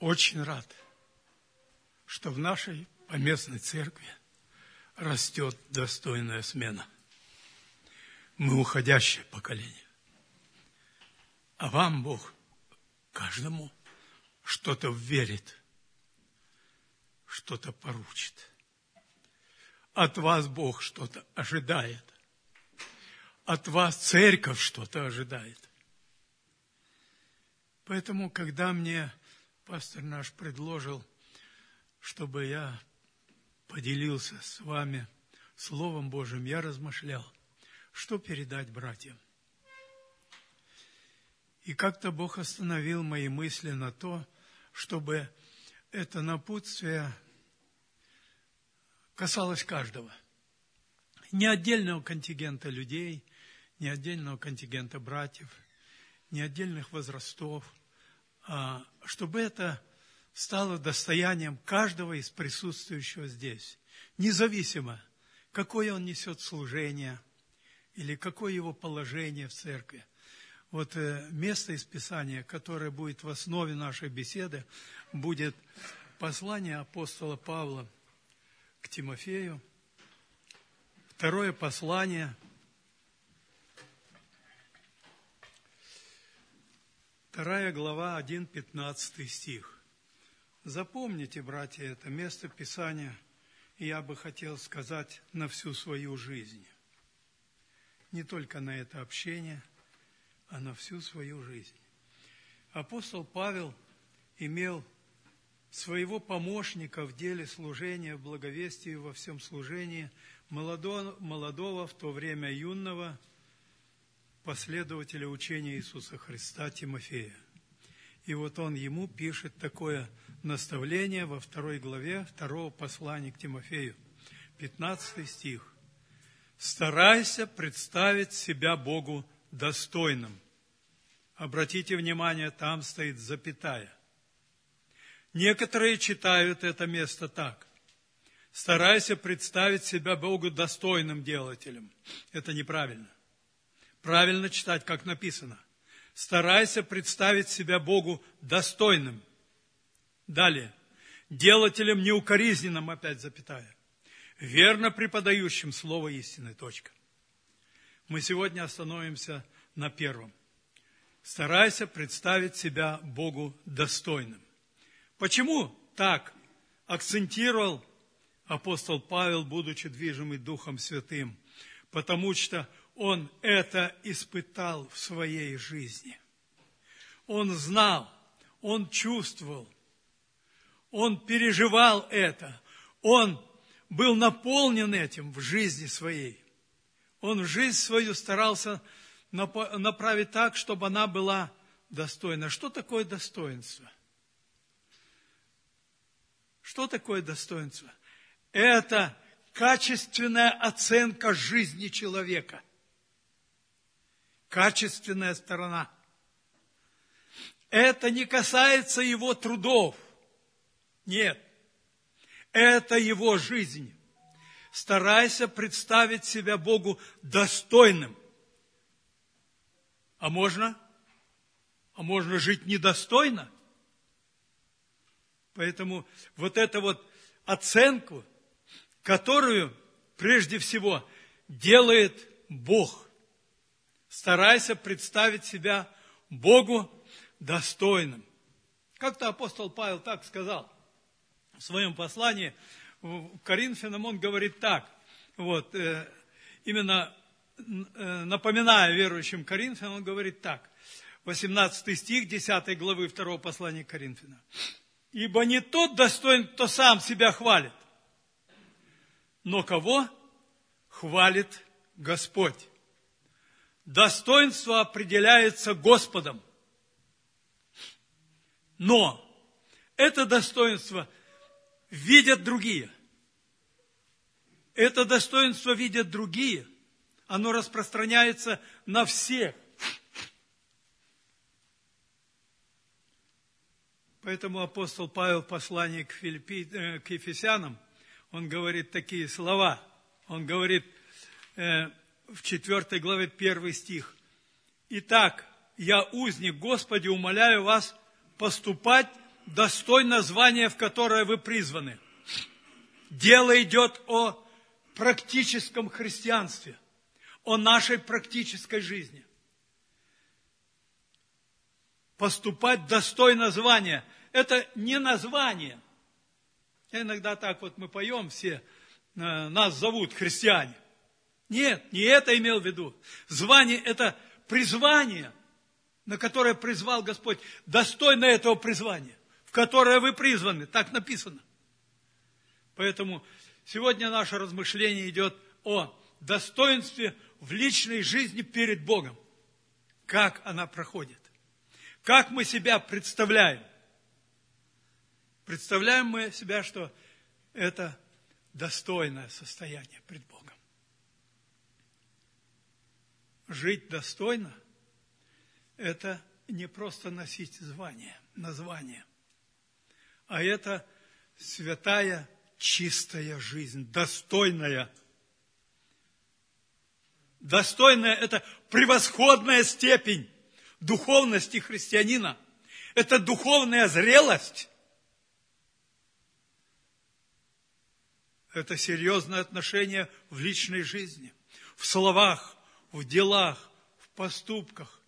очень рад, что в нашей поместной церкви растет достойная смена. Мы уходящее поколение. А вам Бог каждому что-то верит, что-то поручит. От вас Бог что-то ожидает. От вас церковь что-то ожидает. Поэтому, когда мне пастор наш предложил, чтобы я поделился с вами Словом Божьим, я размышлял, что передать братьям. И как-то Бог остановил мои мысли на то, чтобы это напутствие касалось каждого. Не отдельного контингента людей, не отдельного контингента братьев, не отдельных возрастов, чтобы это стало достоянием каждого из присутствующего здесь, независимо, какое он несет служение или какое его положение в церкви. Вот э, место из Писания, которое будет в основе нашей беседы, будет послание апостола Павла к Тимофею, второе послание, вторая глава, 1, стих. Запомните, братья, это место Писания, я бы хотел сказать, на всю свою жизнь. Не только на это общение – а на всю свою жизнь. Апостол Павел имел своего помощника в деле служения, в благовестии во всем служении, молодого, молодого в то время юного последователя учения Иисуса Христа Тимофея. И вот он ему пишет такое наставление во второй главе второго послания к Тимофею, 15 стих. «Старайся представить себя Богу достойным. Обратите внимание, там стоит запятая. Некоторые читают это место так. Старайся представить себя Богу достойным делателем. Это неправильно. Правильно читать, как написано. Старайся представить себя Богу достойным. Далее. Делателем неукоризненным, опять запятая. Верно преподающим слово истины. Точка. Мы сегодня остановимся на первом. Старайся представить себя Богу достойным. Почему так акцентировал апостол Павел, будучи движимый Духом Святым? Потому что он это испытал в своей жизни. Он знал, он чувствовал, он переживал это, он был наполнен этим в жизни своей. Он в жизнь свою старался направить так, чтобы она была достойна. Что такое достоинство? Что такое достоинство? Это качественная оценка жизни человека. Качественная сторона. Это не касается его трудов. Нет. Это его жизнь старайся представить себя Богу достойным. А можно? А можно жить недостойно? Поэтому вот эту вот оценку, которую прежде всего делает Бог. Старайся представить себя Богу достойным. Как-то апостол Павел так сказал в своем послании – Коринфянам он говорит так, вот, э, именно э, напоминая верующим Коринфянам, он говорит так, 18 стих 10 главы 2 послания Коринфянам. Ибо не тот достоин, кто сам себя хвалит, но кого хвалит Господь. Достоинство определяется Господом. Но это достоинство – видят другие. Это достоинство видят другие. Оно распространяется на всех. Поэтому апостол Павел в послании к, Филиппи, э, к Ефесянам, он говорит такие слова. Он говорит э, в 4 главе 1 стих. «Итак, я узник Господи, умоляю вас поступать достойно звания, в которое вы призваны. Дело идет о практическом христианстве, о нашей практической жизни. Поступать достойно звания – это не название. Иногда так вот мы поем все, э, нас зовут христиане. Нет, не это имел в виду. Звание – это призвание, на которое призвал Господь. Достойно этого призвания, в которое вы призваны. Так написано. Поэтому сегодня наше размышление идет о достоинстве в личной жизни перед Богом. Как она проходит. Как мы себя представляем. Представляем мы себя, что это достойное состояние пред Богом. Жить достойно – это не просто носить звание, название, а это святая, чистая жизнь, достойная. Достойная – это превосходная степень духовности христианина. Это духовная зрелость. Это серьезное отношение в личной жизни, в словах, в делах, в поступках.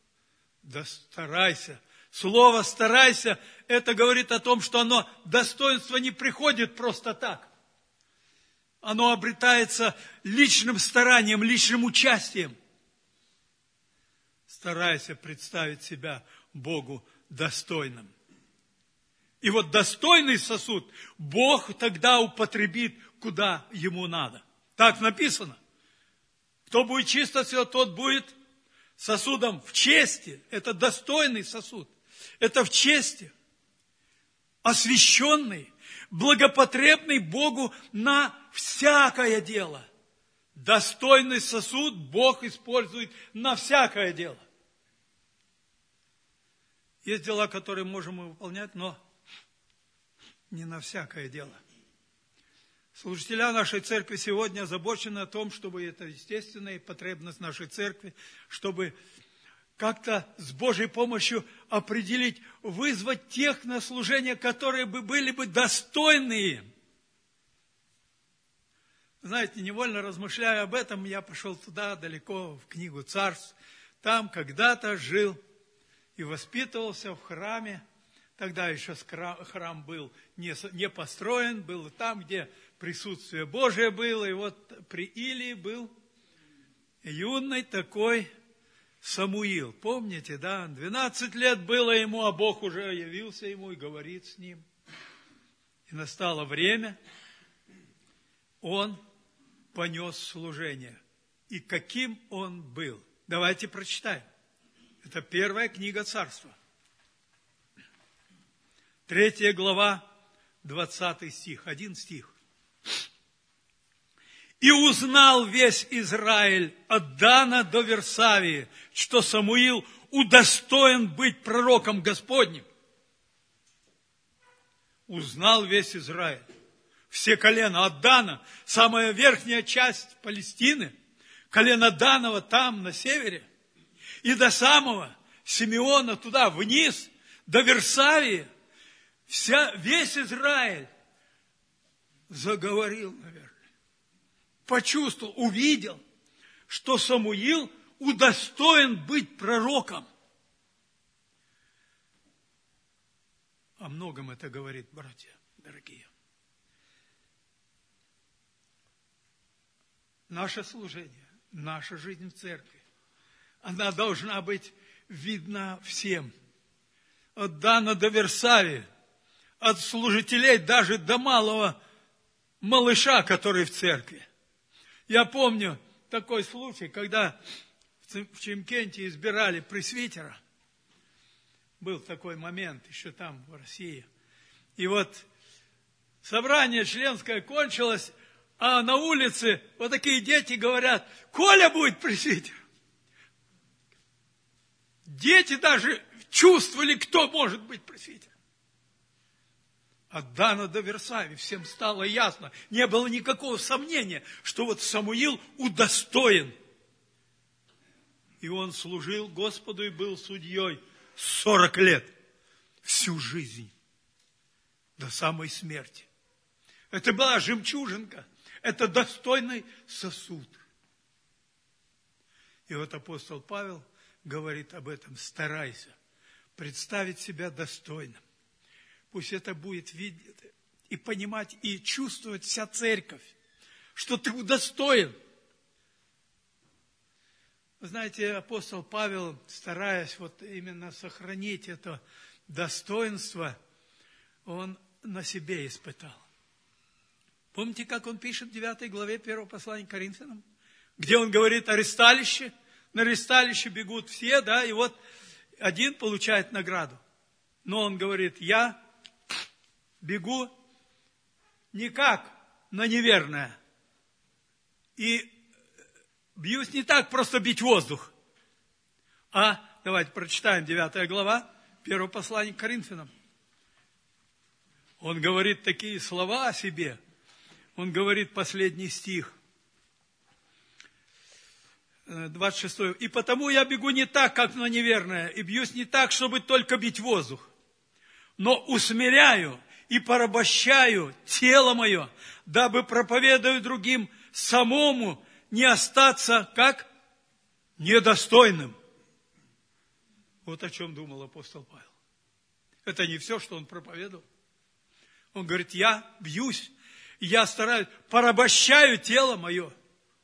Да старайся. Слово «старайся» – это говорит о том, что оно, достоинство не приходит просто так. Оно обретается личным старанием, личным участием. Старайся представить себя Богу достойным. И вот достойный сосуд Бог тогда употребит, куда ему надо. Так написано. Кто будет чисто тот будет сосудом в чести. Это достойный сосуд. Это в чести. Освященный, благопотребный Богу на всякое дело. Достойный сосуд Бог использует на всякое дело. Есть дела, которые можем мы выполнять, но не на всякое дело. Служителя нашей церкви сегодня озабочены о том, чтобы это естественная потребность нашей церкви, чтобы как-то с Божьей помощью определить, вызвать тех на служение, которые бы были бы достойные. Знаете, невольно размышляя об этом, я пошел туда, далеко, в книгу царств. Там когда-то жил и воспитывался в храме. Тогда еще храм был не построен, был там, где присутствие Божие было, и вот при Илии был юный такой Самуил. Помните, да? 12 лет было ему, а Бог уже явился ему и говорит с ним. И настало время, он понес служение. И каким он был? Давайте прочитаем. Это первая книга царства. Третья глава, 20 стих, один стих. И узнал весь Израиль от Дана до Версавии, что Самуил удостоен быть пророком Господним. Узнал весь Израиль. Все колена от Дана, самая верхняя часть Палестины, колено Данова там, на севере, и до самого Симеона туда, вниз, до Версавии, вся, весь Израиль заговорил, наверное почувствовал, увидел, что Самуил удостоен быть пророком. О многом это говорит, братья дорогие. Наше служение, наша жизнь в церкви, она должна быть видна всем. От Дана до Версавии, от служителей даже до малого малыша, который в церкви. Я помню такой случай, когда в Чемкенте избирали пресвитера. Был такой момент еще там, в России. И вот собрание членское кончилось, а на улице вот такие дети говорят, Коля будет пресвитер. Дети даже чувствовали, кто может быть пресвитер от Дана до Версави всем стало ясно. Не было никакого сомнения, что вот Самуил удостоен. И он служил Господу и был судьей 40 лет, всю жизнь. до самой смерти. Это была жемчужинка, это достойный сосуд. И вот апостол Павел говорит об этом, старайся представить себя достойным. Пусть это будет видеть и понимать, и чувствовать вся церковь, что ты удостоен. Вы знаете, апостол Павел, стараясь вот именно сохранить это достоинство, он на себе испытал. Помните, как он пишет в 9 главе 1 послания к Коринфянам? Где он говорит о ресталище? На ресталище бегут все, да, и вот один получает награду. Но он говорит, я бегу не как на неверное. И бьюсь не так просто бить воздух. А, давайте прочитаем 9 глава, 1 послание к Коринфянам. Он говорит такие слова о себе. Он говорит последний стих. 26. «И потому я бегу не так, как на неверное, и бьюсь не так, чтобы только бить воздух, но усмиряю и порабощаю тело мое, дабы проповедую другим самому не остаться как недостойным. Вот о чем думал апостол Павел. Это не все, что он проповедовал. Он говорит, я бьюсь, я стараюсь, порабощаю тело мое,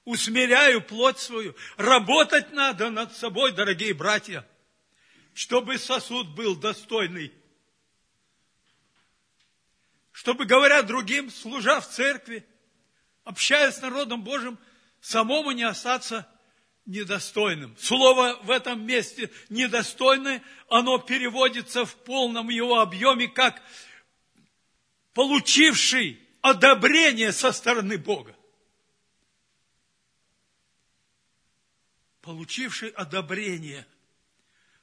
усмиряю плоть свою. Работать надо над собой, дорогие братья, чтобы сосуд был достойный чтобы, говоря другим, служа в церкви, общаясь с народом Божьим, самому не остаться недостойным. Слово в этом месте недостойное, оно переводится в полном его объеме как получивший одобрение со стороны Бога. Получивший одобрение,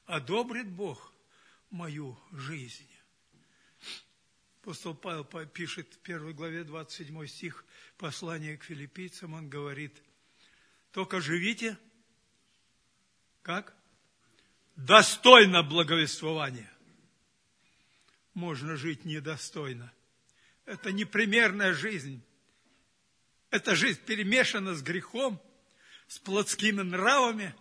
одобрит Бог мою жизнь. Апостол Павел пишет в первой главе 27 стих послания к филиппийцам, он говорит, только живите, как? Достойно благовествования. Можно жить недостойно. Это непримерная жизнь. Эта жизнь перемешана с грехом, с плотскими нравами.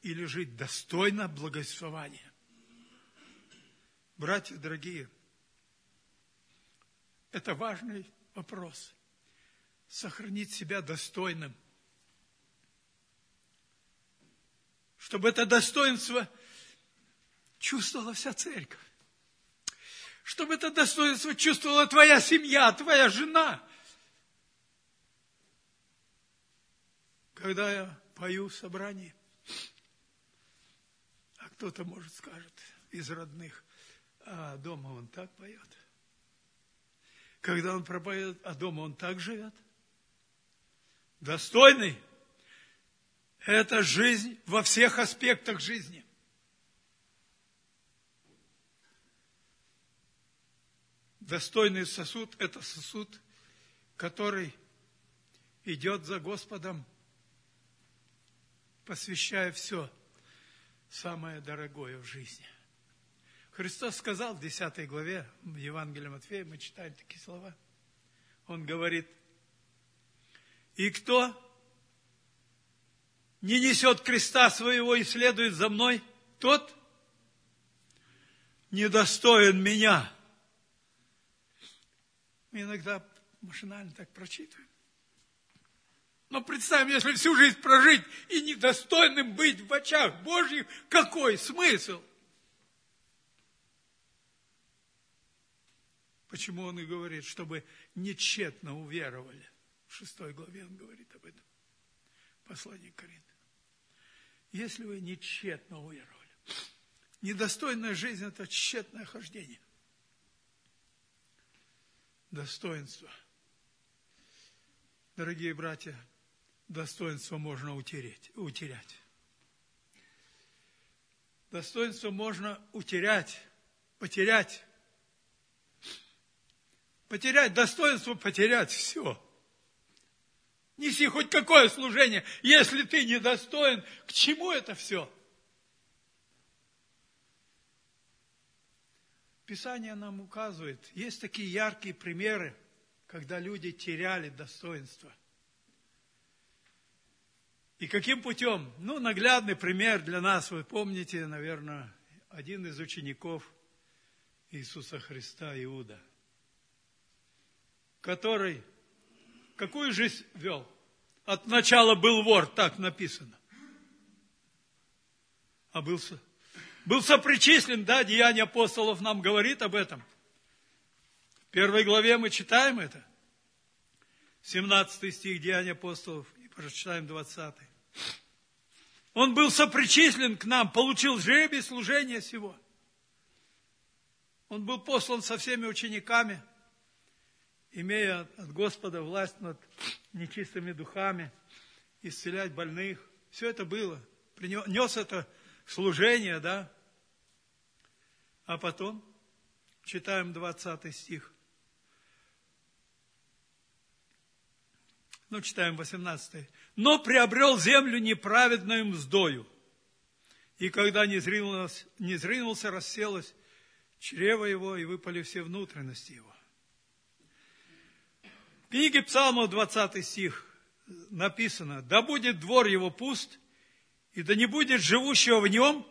Или жить достойно благовествования. Братья дорогие, это важный вопрос. Сохранить себя достойным. Чтобы это достоинство чувствовала вся церковь. Чтобы это достоинство чувствовала твоя семья, твоя жена. Когда я пою в собрании, а кто-то, может, скажет из родных, а дома он так поет. Когда он пропоет, а дома он так живет. Достойный. Это жизнь во всех аспектах жизни. Достойный сосуд – это сосуд, который идет за Господом, посвящая все самое дорогое в жизни. Христос сказал в 10 главе Евангелия Матфея, мы читаем такие слова. Он говорит, и кто не несет креста своего и следует за мной, тот недостоин меня. Мы иногда машинально так прочитываем. Но представим, если всю жизнь прожить и недостойным быть в очах Божьих, какой смысл? Почему он и говорит, чтобы нечетно уверовали. В шестой главе он говорит об этом. Послание к Коринфянам. Если вы нечетно уверовали, недостойная жизнь – это тщетное хождение. Достоинство. Дорогие братья, достоинство можно утереть, утерять. Достоинство можно утерять, потерять Потерять достоинство, потерять все. Неси хоть какое служение. Если ты недостоин, к чему это все? Писание нам указывает, есть такие яркие примеры, когда люди теряли достоинство. И каким путем? Ну, наглядный пример для нас, вы помните, наверное, один из учеников Иисуса Христа, Иуда, который какую жизнь вел? От начала был вор, так написано. А был был сопричислен, да, Деяния апостолов нам говорит об этом. В первой главе мы читаем это. 17 стих Деяния апостолов, и прочитаем 20. Он был сопричислен к нам, получил жребий служения сего. Он был послан со всеми учениками, имея от Господа власть над нечистыми духами, исцелять больных. Все это было. Принес это служение, да, а потом читаем 20 стих. Ну, читаем 18. «Но приобрел землю неправедную мздою, и когда не зринулся, не зринулся расселось чрево его, и выпали все внутренности его». В книге Псалма 20 стих написано, «Да будет двор его пуст, и да не будет живущего в нем,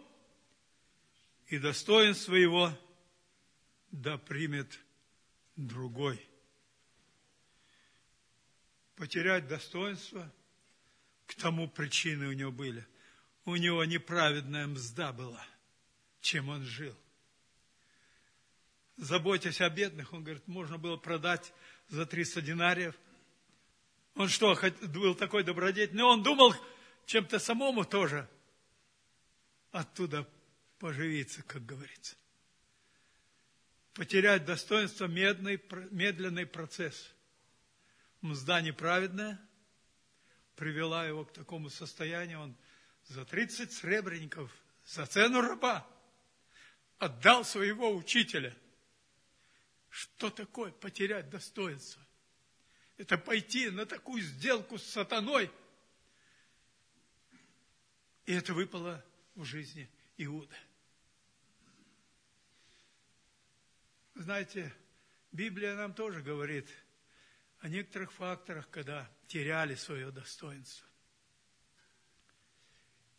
и достоинство его да примет другой. Потерять достоинство, к тому причины у него были. У него неправедная мзда была, чем он жил. Заботясь о бедных, он говорит, можно было продать за 300 динариев. Он что, был такой добродетельный? Он думал чем-то самому тоже оттуда поживиться, как говорится. Потерять достоинство – медный, медленный процесс. Мзда неправедная привела его к такому состоянию. Он за 30 сребреников, за цену раба, отдал своего учителя. Что такое потерять достоинство? Это пойти на такую сделку с сатаной. И это выпало в жизни Иуда. Знаете, Библия нам тоже говорит о некоторых факторах, когда теряли свое достоинство.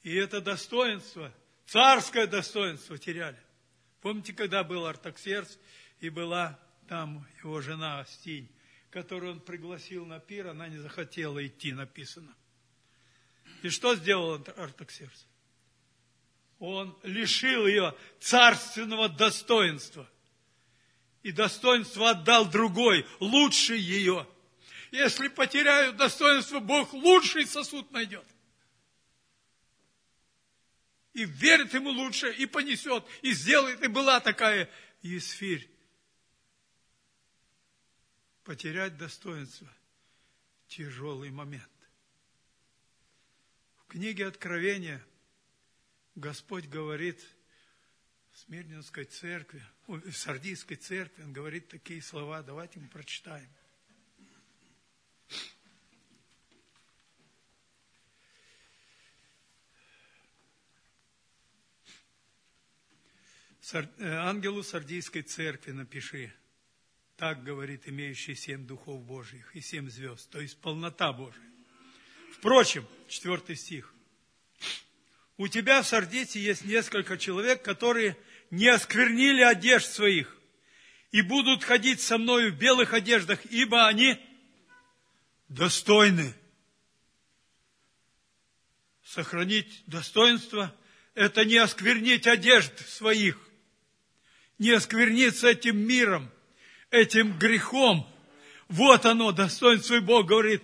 И это достоинство, царское достоинство теряли. Помните, когда был Артаксерс и была там его жена Астинь, которую он пригласил на пир, она не захотела идти, написано. И что сделал Артаксерс? Он лишил ее царственного достоинства. И достоинство отдал другой, лучший ее. Если потеряю достоинство, Бог лучший сосуд найдет. И верит ему лучше, и понесет, и сделает. И была такая Есфирь. Потерять достоинство – тяжелый момент. В книге Откровения – Господь говорит в Смирненской церкви, в Сардийской церкви, Он говорит такие слова, давайте мы прочитаем. Э, ангелу Сардийской церкви напиши, так говорит имеющий семь духов Божьих и семь звезд, то есть полнота Божия. Впрочем, четвертый стих, у тебя в Сардисе есть несколько человек, которые не осквернили одежд своих и будут ходить со мною в белых одеждах, ибо они достойны. Сохранить достоинство – это не осквернить одежд своих, не оскверниться этим миром, этим грехом. Вот оно, достоинство, и Бог говорит,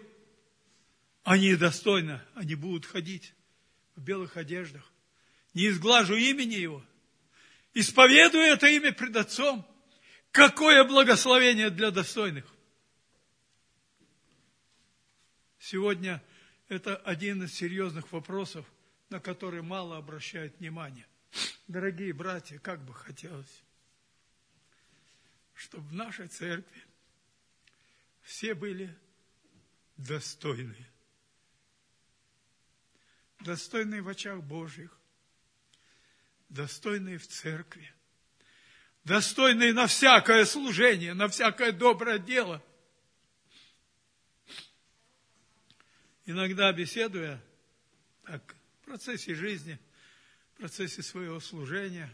они достойны, они будут ходить в белых одеждах. Не изглажу имени Его. Исповедую это имя пред Отцом. Какое благословение для достойных. Сегодня это один из серьезных вопросов, на который мало обращают внимание. Дорогие братья, как бы хотелось, чтобы в нашей церкви все были достойные достойные в очах Божьих, достойные в церкви, достойные на всякое служение, на всякое доброе дело. Иногда беседуя так, в процессе жизни, в процессе своего служения,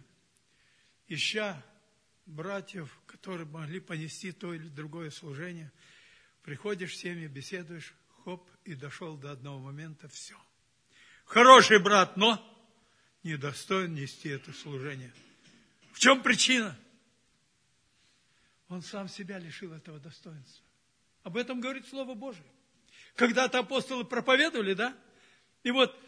ища братьев, которые могли понести то или другое служение, приходишь в семьи, беседуешь, хоп, и дошел до одного момента, все. Хороший брат, но недостоин нести это служение. В чем причина? Он сам себя лишил этого достоинства. Об этом говорит Слово Божие. Когда-то апостолы проповедовали, да? И вот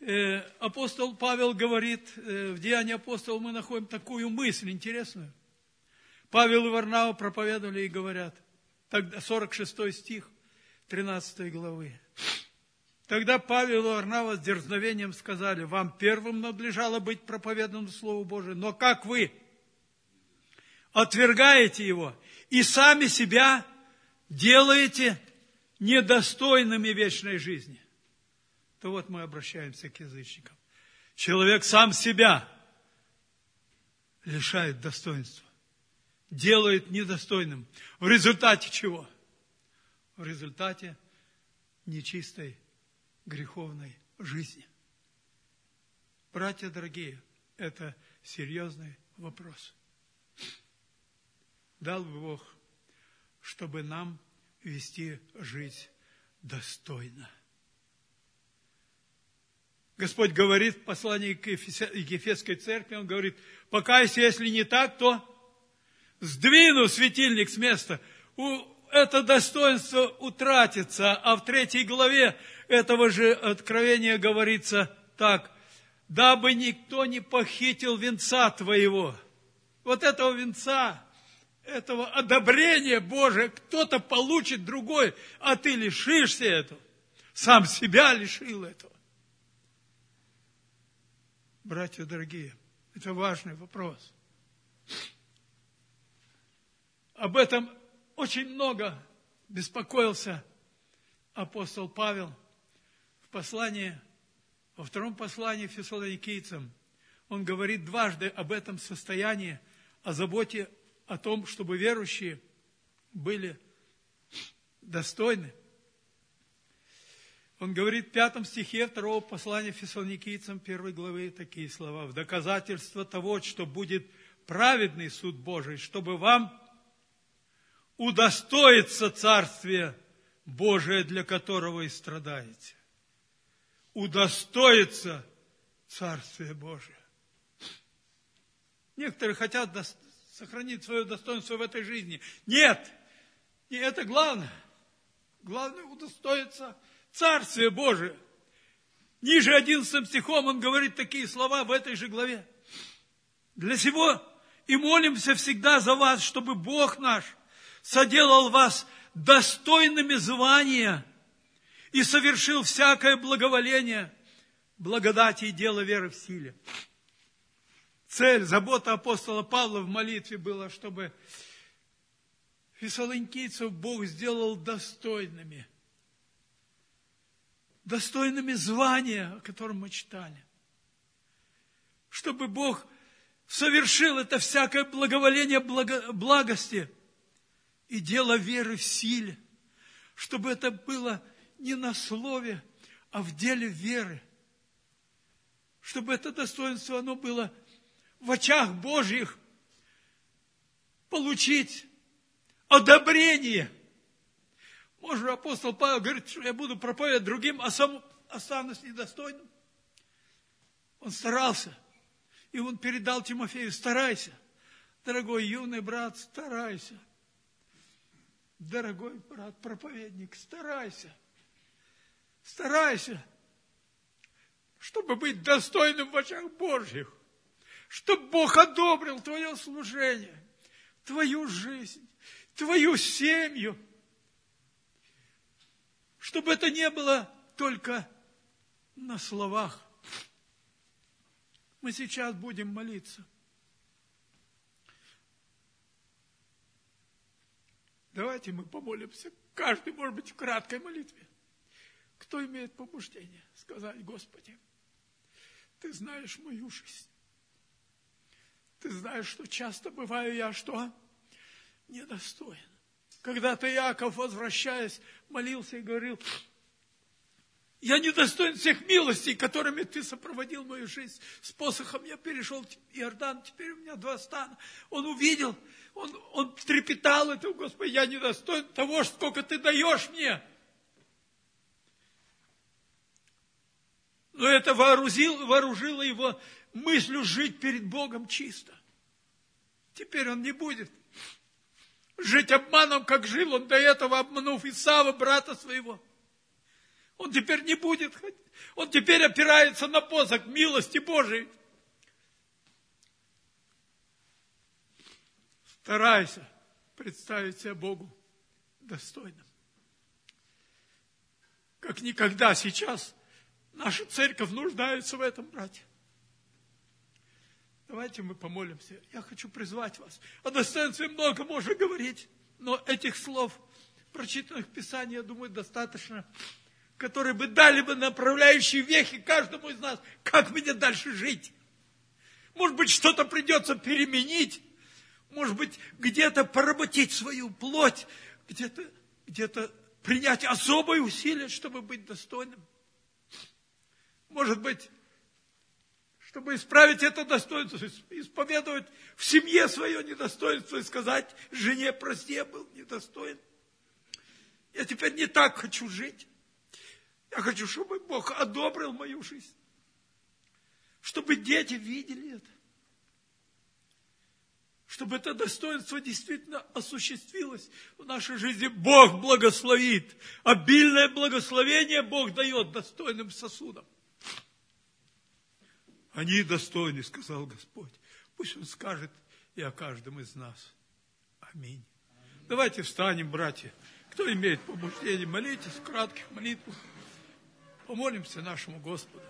э, апостол Павел говорит, э, в Деянии апостола мы находим такую мысль интересную. Павел и Варнава проповедовали и говорят, тогда 46 стих 13 главы. Тогда Павел и Варнава с дерзновением сказали, вам первым надлежало быть проповеданным Слову Божие, но как вы отвергаете его и сами себя делаете недостойными вечной жизни, то вот мы обращаемся к язычникам. Человек сам себя лишает достоинства, делает недостойным. В результате чего? В результате нечистой греховной жизни. Братья дорогие, это серьезный вопрос. Дал бы Бог, чтобы нам вести жизнь достойно. Господь говорит в послании к Ефесской церкви, Он говорит, покайся, если не так, то сдвину светильник с места. Это достоинство утратится. А в третьей главе этого же откровения говорится так, дабы никто не похитил венца твоего. Вот этого венца, этого одобрения Божия кто-то получит другой, а ты лишишься этого. Сам себя лишил этого. Братья дорогие, это важный вопрос. Об этом очень много беспокоился апостол Павел в послании, во втором послании фессалоникийцам. Он говорит дважды об этом состоянии, о заботе о том, чтобы верующие были достойны. Он говорит в пятом стихе второго послания фессалоникийцам первой главы такие слова. В доказательство того, что будет праведный суд Божий, чтобы вам удостоиться Царствия Божия, для которого и страдаете. Удостоиться Царствия Божия. Некоторые хотят сохранить свое достоинство в этой жизни. Нет, не это главное. Главное удостоиться Царствия Божия. Ниже 11 стихом он говорит такие слова в этой же главе. Для сего и молимся всегда за вас, чтобы Бог наш соделал вас достойными звания и совершил всякое благоволение, благодати и дело веры в силе цель, забота апостола Павла в молитве была, чтобы фессалоникийцев Бог сделал достойными. Достойными звания, о котором мы читали. Чтобы Бог совершил это всякое благоволение благо, благости и дело веры в силе. Чтобы это было не на слове, а в деле веры. Чтобы это достоинство, оно было в очах Божьих получить одобрение. Может, апостол Павел говорит, что я буду проповедовать другим, а сам останусь недостойным. Он старался. И он передал Тимофею, старайся. Дорогой юный брат, старайся. Дорогой брат, проповедник, старайся. Старайся, чтобы быть достойным в очах Божьих чтобы Бог одобрил твое служение, твою жизнь, твою семью. Чтобы это не было только на словах. Мы сейчас будем молиться. Давайте мы помолимся. Каждый, может быть, в краткой молитве. Кто имеет побуждение сказать, Господи, Ты знаешь мою жизнь. Ты знаешь, что часто бываю я что? Недостоин. Когда-то Яков, возвращаясь, молился и говорил, я недостоин всех милостей, которыми ты сопроводил мою жизнь. С посохом я перешел Иордан, теперь у меня два стана. Он увидел, он, он трепетал это, Господи, я недостоин того, сколько ты даешь мне. Но это вооружил, вооружило его мыслью жить перед Богом чисто. Теперь он не будет жить обманом, как жил он до этого, обманув Исава, брата своего. Он теперь не будет, он теперь опирается на посох милости Божией. Старайся представить себя Богу достойным. Как никогда сейчас наша церковь нуждается в этом, братья. Давайте мы помолимся. Я хочу призвать вас. О достоинстве много можно говорить, но этих слов, прочитанных в Писании, я думаю, достаточно, которые бы дали бы направляющие вехи каждому из нас, как мне дальше жить. Может быть, что-то придется переменить, может быть, где-то поработить свою плоть, где-то где принять особые усилия, чтобы быть достойным. Может быть, чтобы исправить это достоинство, исповедовать в семье свое недостоинство и сказать жене, прости, я был недостоин. Я теперь не так хочу жить. Я хочу, чтобы Бог одобрил мою жизнь. Чтобы дети видели это. Чтобы это достоинство действительно осуществилось в нашей жизни. Бог благословит. Обильное благословение Бог дает достойным сосудам. Они достойны, сказал Господь. Пусть Он скажет и о каждом из нас. Аминь. Давайте встанем, братья. Кто имеет побуждение, молитесь в кратких молитвах. Помолимся нашему Господу.